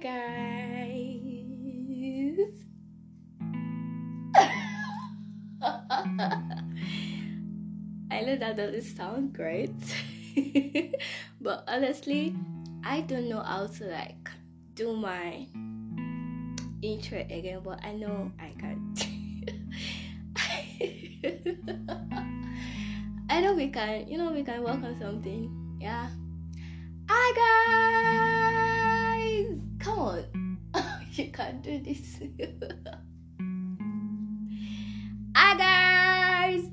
guys. I know that doesn't sound great, but honestly, I don't know how to like do my intro again, but I know I can't. I know we can, you know, we can work on something. Yeah. You can do this. Hi guys!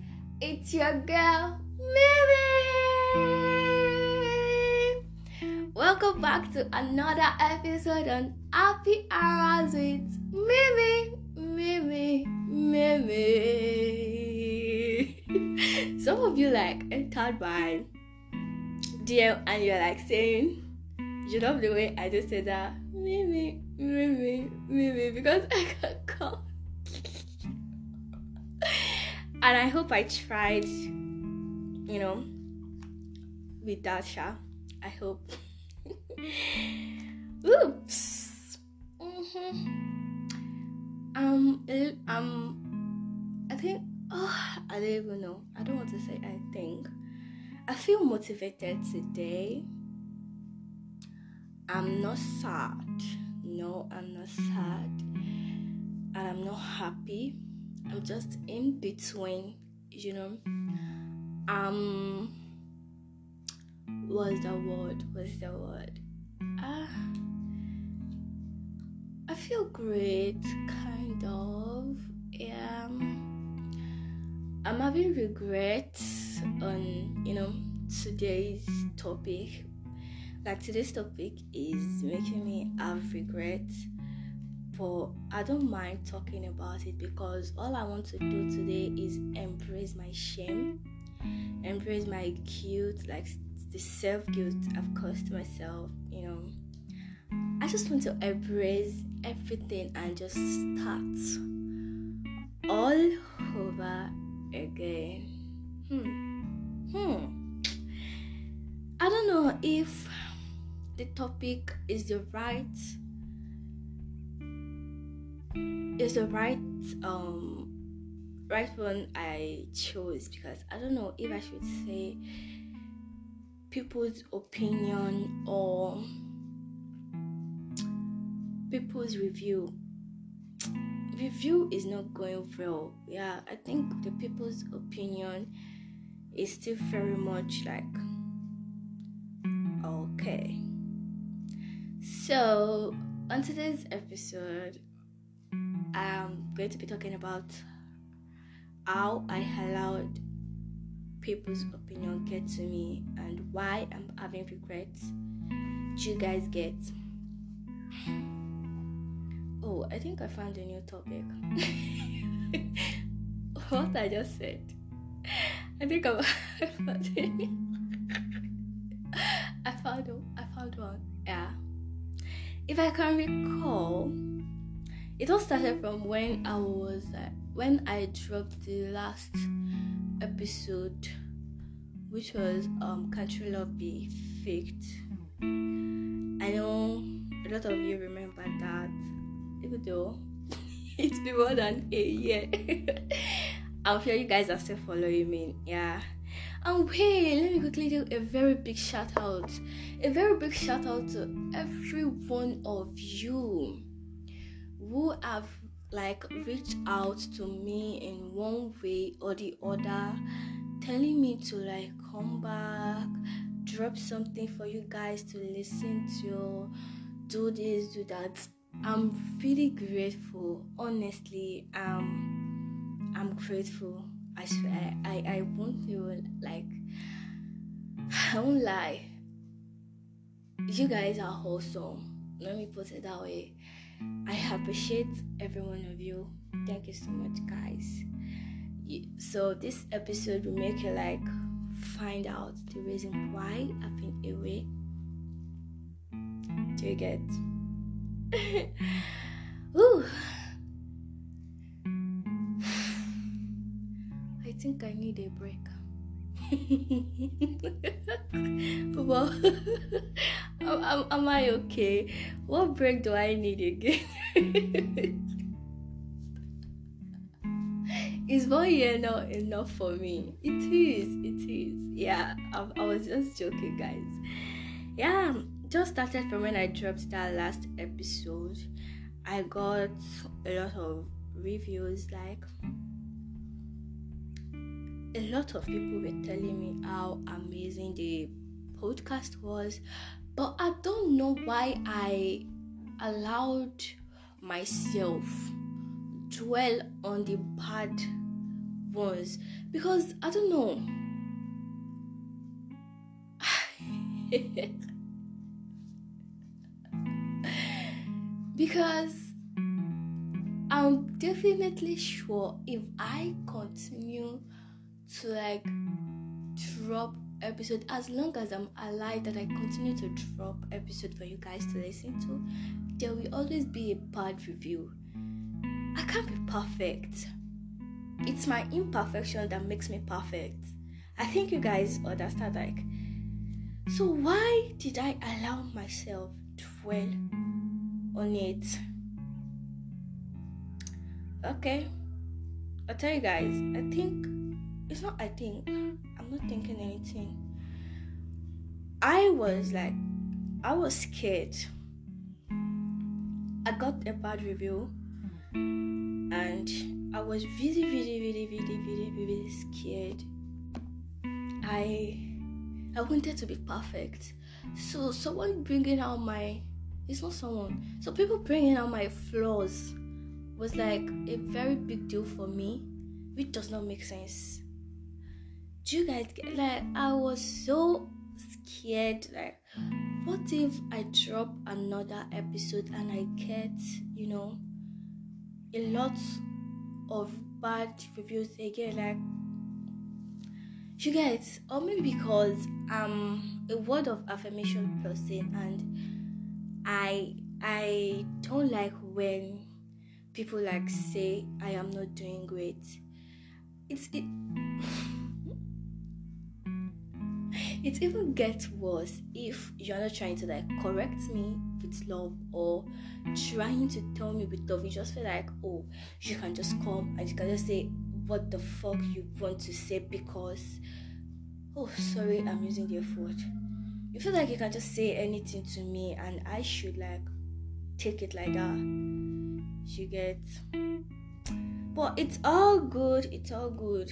It's your girl, Mimi! Welcome back to another episode on Happy Hours with Mimi, Mimi, Mimi. Some of you like entered my DM and you're like saying, you love the way I just said that, Mimi, Mimi, Mimi, because I got caught. and I hope I tried, you know, with that, Sha. I hope. Oops. Mm-hmm. Um, um, I think. Oh, I don't even know. I don't want to say. I think. I feel motivated today. I'm not sad. No, I'm not sad. And I'm not happy. I'm just in between, you know. Um what's the word? What's the word? Ah I feel great, kind of. Yeah. I'm having regrets on, you know, today's topic. Like today's topic is making me have regrets, but I don't mind talking about it because all I want to do today is embrace my shame, embrace my guilt, like the self guilt I've caused myself, you know. I just want to embrace everything and just start all over again. Hmm. Hmm. I don't know if the topic is the right is the right um right one I chose because I don't know if I should say people's opinion or people's review review is not going well. Yeah, I think the people's opinion is still very much like okay. So, on today's episode, I'm going to be talking about how I allowed people's opinion get to me and why I'm having regrets. Do you guys get? Oh, I think I found a new topic. what I just said. I think I found. I found I found one. Yeah. If I can recall, it all started from when I was uh, when I dropped the last episode, which was um Can't Love Be Faked. I know a lot of you remember that even though it's been more than a year. I'm sure you guys are still following me. Yeah. And wait, let me quickly do a very big shout out. A very big shout out to every one of you who have like reached out to me in one way or the other, telling me to like come back, drop something for you guys to listen to, do this, do that. I'm really grateful. Honestly, um, I'm grateful. I swear, I, I won't feel like I won't lie. You guys are awesome. Let me put it that way. I appreciate every one of you. Thank you so much, guys. So this episode will make you like find out the reason why I've been away. Do you get? Ooh. Think I need a break. well, am, am, I okay? What break do I need again? is one year not enough for me? It is, it is. Yeah, I, I was just joking, guys. Yeah, just started from when I dropped that last episode. I got a lot of reviews like a lot of people were telling me how amazing the podcast was, but I don't know why I allowed myself dwell on the bad ones because I don't know. because I'm definitely sure if I continue to like drop episode as long as I'm alive that I continue to drop episode for you guys to listen to there will always be a bad review. I can't be perfect. It's my imperfection that makes me perfect. I think you guys understand like so why did I allow myself to dwell on it? Okay I'll tell you guys. I think it's not I think I'm not thinking anything. I was like I was scared. I got a bad review and I was really really really really really really scared. I I wanted to be perfect. So someone bringing out my it's not someone. So people bringing out my flaws was like a very big deal for me, which does not make sense do you guys get like I was so scared like what if I drop another episode and I get you know a lot of bad reviews again like you guys or maybe because I'm a word of affirmation person and I I don't like when people like say I am not doing great. It's it it even gets worse if you're not trying to like correct me with love or trying to tell me with love. You just feel like, oh, you can just come and you can just say what the fuck you want to say because, oh, sorry, I'm using the F word. You feel like you can just say anything to me and I should like take it like that. You get. But it's all good, it's all good.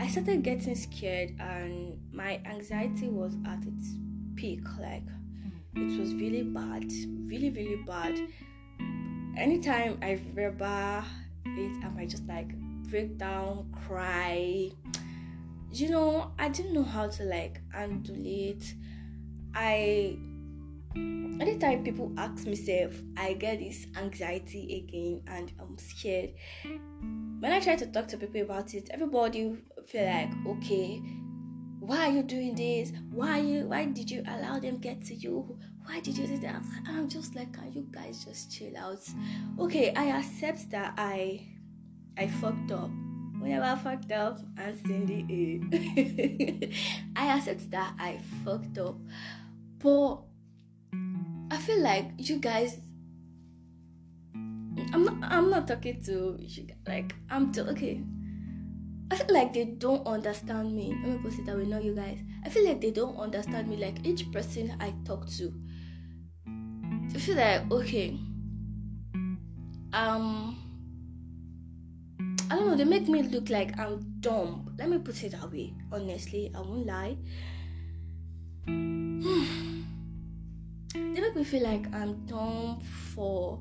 I started getting scared and my anxiety was at its peak. Like hmm. it was really bad, really, really bad. Anytime I remember it, I might just like break down, cry. You know, I didn't know how to like handle it. I anytime people ask me if I get this anxiety again and I'm scared when I try to talk to people about it, everybody feel like, okay, why are you doing this? Why you? Why did you allow them get to you? Why did you do that? I'm just like, can you guys just chill out? Okay, I accept that I, I fucked up. Whenever I fucked up, I'm Cindy A. I accept that I fucked up, but I feel like you guys I'm not I'm not talking to you like I'm to okay. I feel like they don't understand me. Let me put it that way, not you guys. I feel like they don't understand me. Like each person I talk to, I feel like okay. Um, I don't know. They make me look like I'm dumb. Let me put it that way. Honestly, I won't lie. they make me feel like I'm dumb for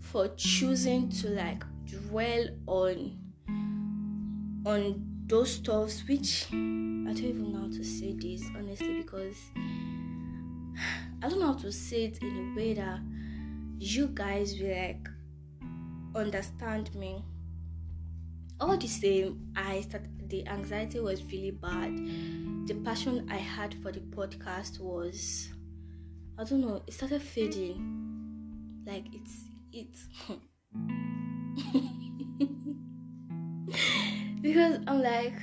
for choosing to like dwell on on those stuffs which I don't even know how to say this honestly because I don't know how to say it in a way that you guys will like understand me. All the same, I started the anxiety was really bad. The passion I had for the podcast was I don't know, it started fading. Like it's it because I'm like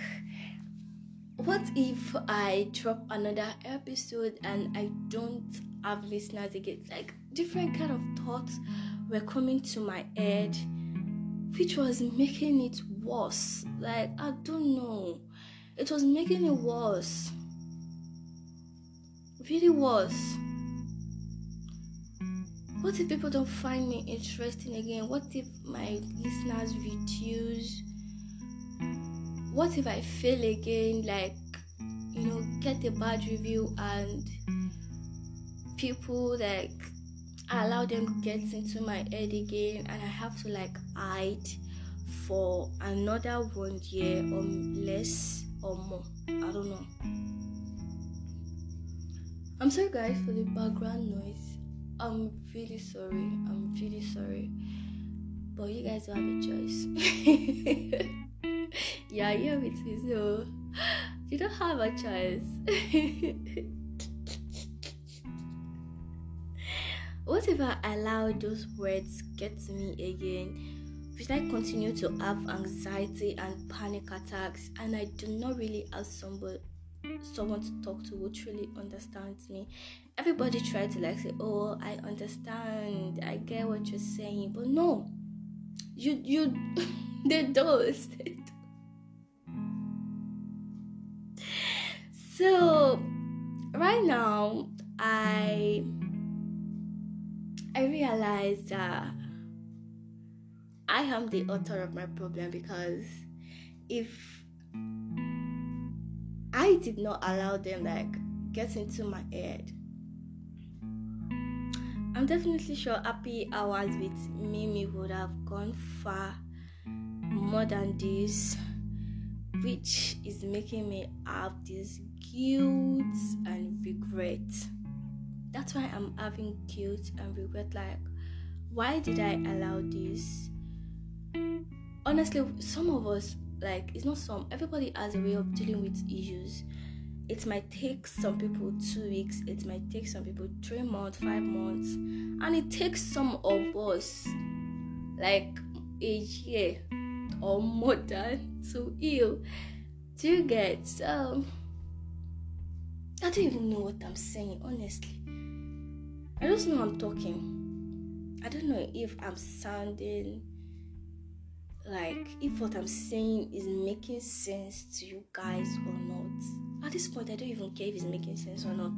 what if I drop another episode and I don't have listeners again? Like different kind of thoughts were coming to my head, which was making it worse. Like I don't know, it was making it worse. Really worse. What if people don't find me interesting again? What if my listeners reduce? What if I fail again? Like, you know, get a bad review and people like I allow them to get into my head again and I have to like hide for another one year or less or more. I don't know. I'm sorry guys for the background noise. I'm really sorry. I'm really sorry. But you guys don't have a choice. yeah, you're with me, so you don't have a choice. what if I allow those words get to me again? Should I continue to have anxiety and panic attacks and I do not really have somebody someone to talk to who truly understands me. Everybody try to like say, Oh, I understand, I get what you're saying, but no. You you they don't. So right now I I realize that I am the author of my problem because if I did not allow them like get into my head I'm definitely sure happy hours with Mimi would have gone far more than this which is making me have this guilt and regret. That's why I'm having guilt and regret. Like, why did I allow this? Honestly, some of us, like, it's not some, everybody has a way of dealing with issues. It might take some people two weeks, it might take some people three months, five months, and it takes some of us like a year or more than to heal. Do you get so? I don't even know what I'm saying, honestly. I just know I'm talking. I don't know if I'm sounding like if what I'm saying is making sense to you guys or not. At this point, I don't even care if it's making sense or not.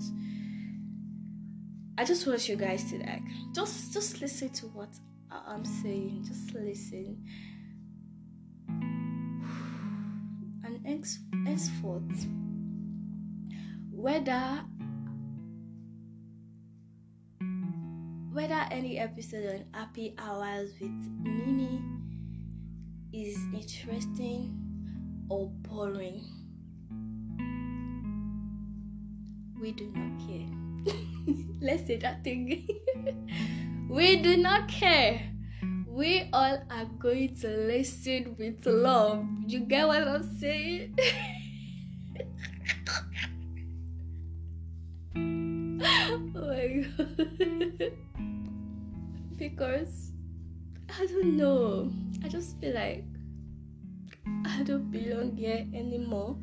I just want you guys to like just just listen to what I'm saying. Just listen. And henceforth whether whether any episode on happy hours with Mimi is interesting or boring. We do not care. Let's say that thing. We do not care. We all are going to listen with love. You get what i'm saying because I don't know. I just feel like I don't belong here anymore.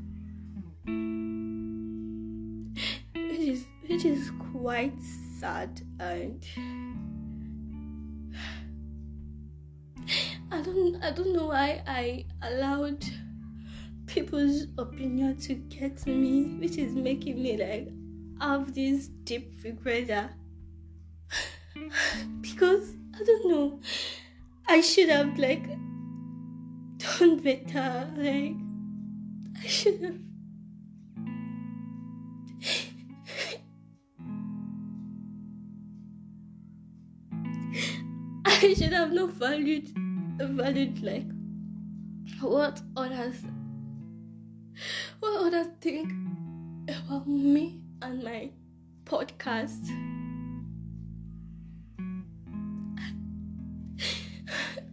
Which is which is quite sad and I don't I don't know why I allowed people's opinion to get me, which is making me like have this deep regret uh, because I don't know. I should have like done better. Like I should have. I should have not valued valued like what others what others think about me on my podcast.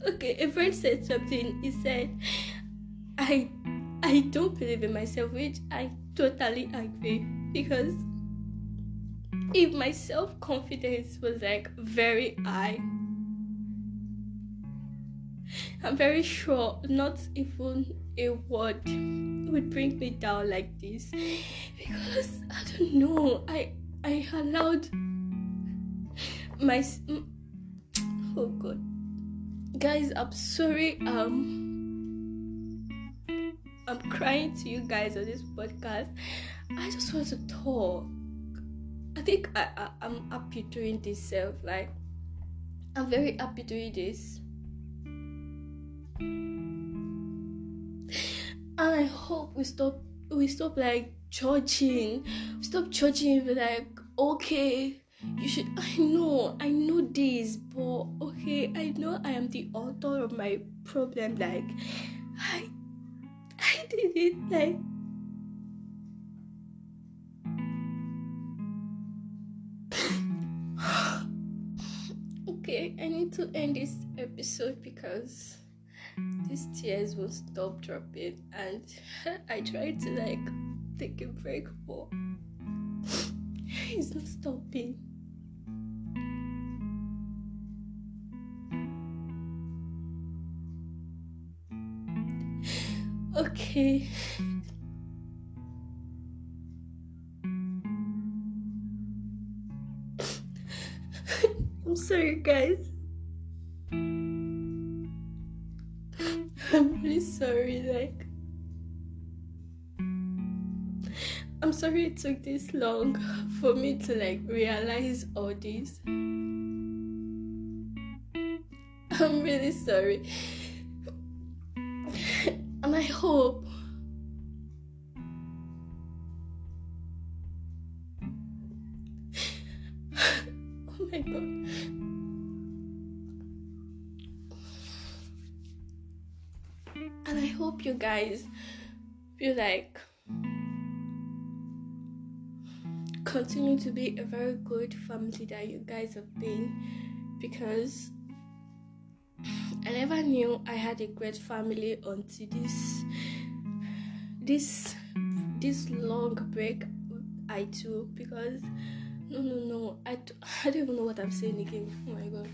okay, a friend said something. He said, I I don't believe in myself, which I totally agree because if my self confidence was like very high, I'm very sure not even a word would bring me down like this because I don't know. I I allowed my oh god, guys. I'm sorry. Um. I'm crying to you guys on this podcast. I just want to talk. I think I, I am happy doing this self. Like I'm very happy doing this. And I hope we stop we stop like judging. Stop judging But like, okay, you should I know, I know this, but okay, I know I am the author of my problem. Like I I did it like okay, I need to end this episode because these tears will stop dropping and I tried to like take a break but it's not stopping. Okay. I'm sorry, guys. Sorry it took this long for me to like realize all this. I'm really sorry and I hope oh my god and I hope you guys feel like continue to be a very good family that you guys have been because I never knew I had a great family until this this this long break I took because no no no I, I don't even know what I'm saying again. Oh my god.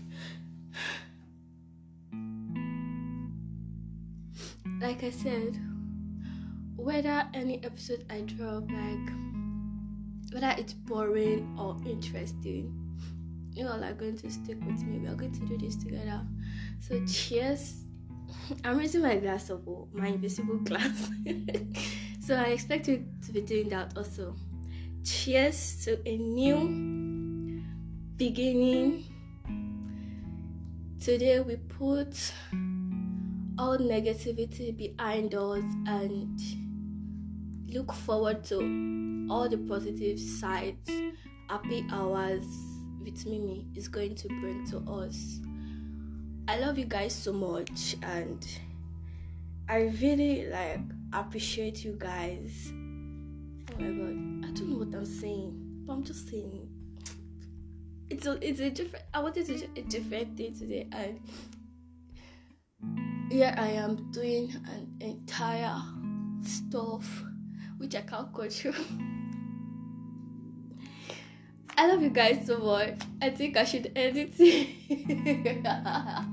Like I said, whether any episode I drop, like whether it's boring or interesting, you all are going to stick with me. We are going to do this together. So cheers. I'm raising my glass of oh, my invisible glass. so I expect you to be doing that also. Cheers to a new beginning. Today we put all negativity behind us and look forward to all the positive sides, happy hours with Mimi is going to bring to us. I love you guys so much and I really like appreciate you guys. Oh my god, I don't know what I'm saying, but I'm just saying it's a it's a different I wanted to do a different day today and here I am doing an entire stuff which I can't control. I love you guys so much. I think I should edit it.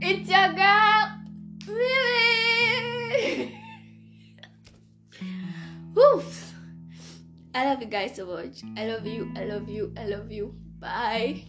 it's your girl, Mimi. Woof. I love you guys so much. I love you. I love you. I love you. Bye.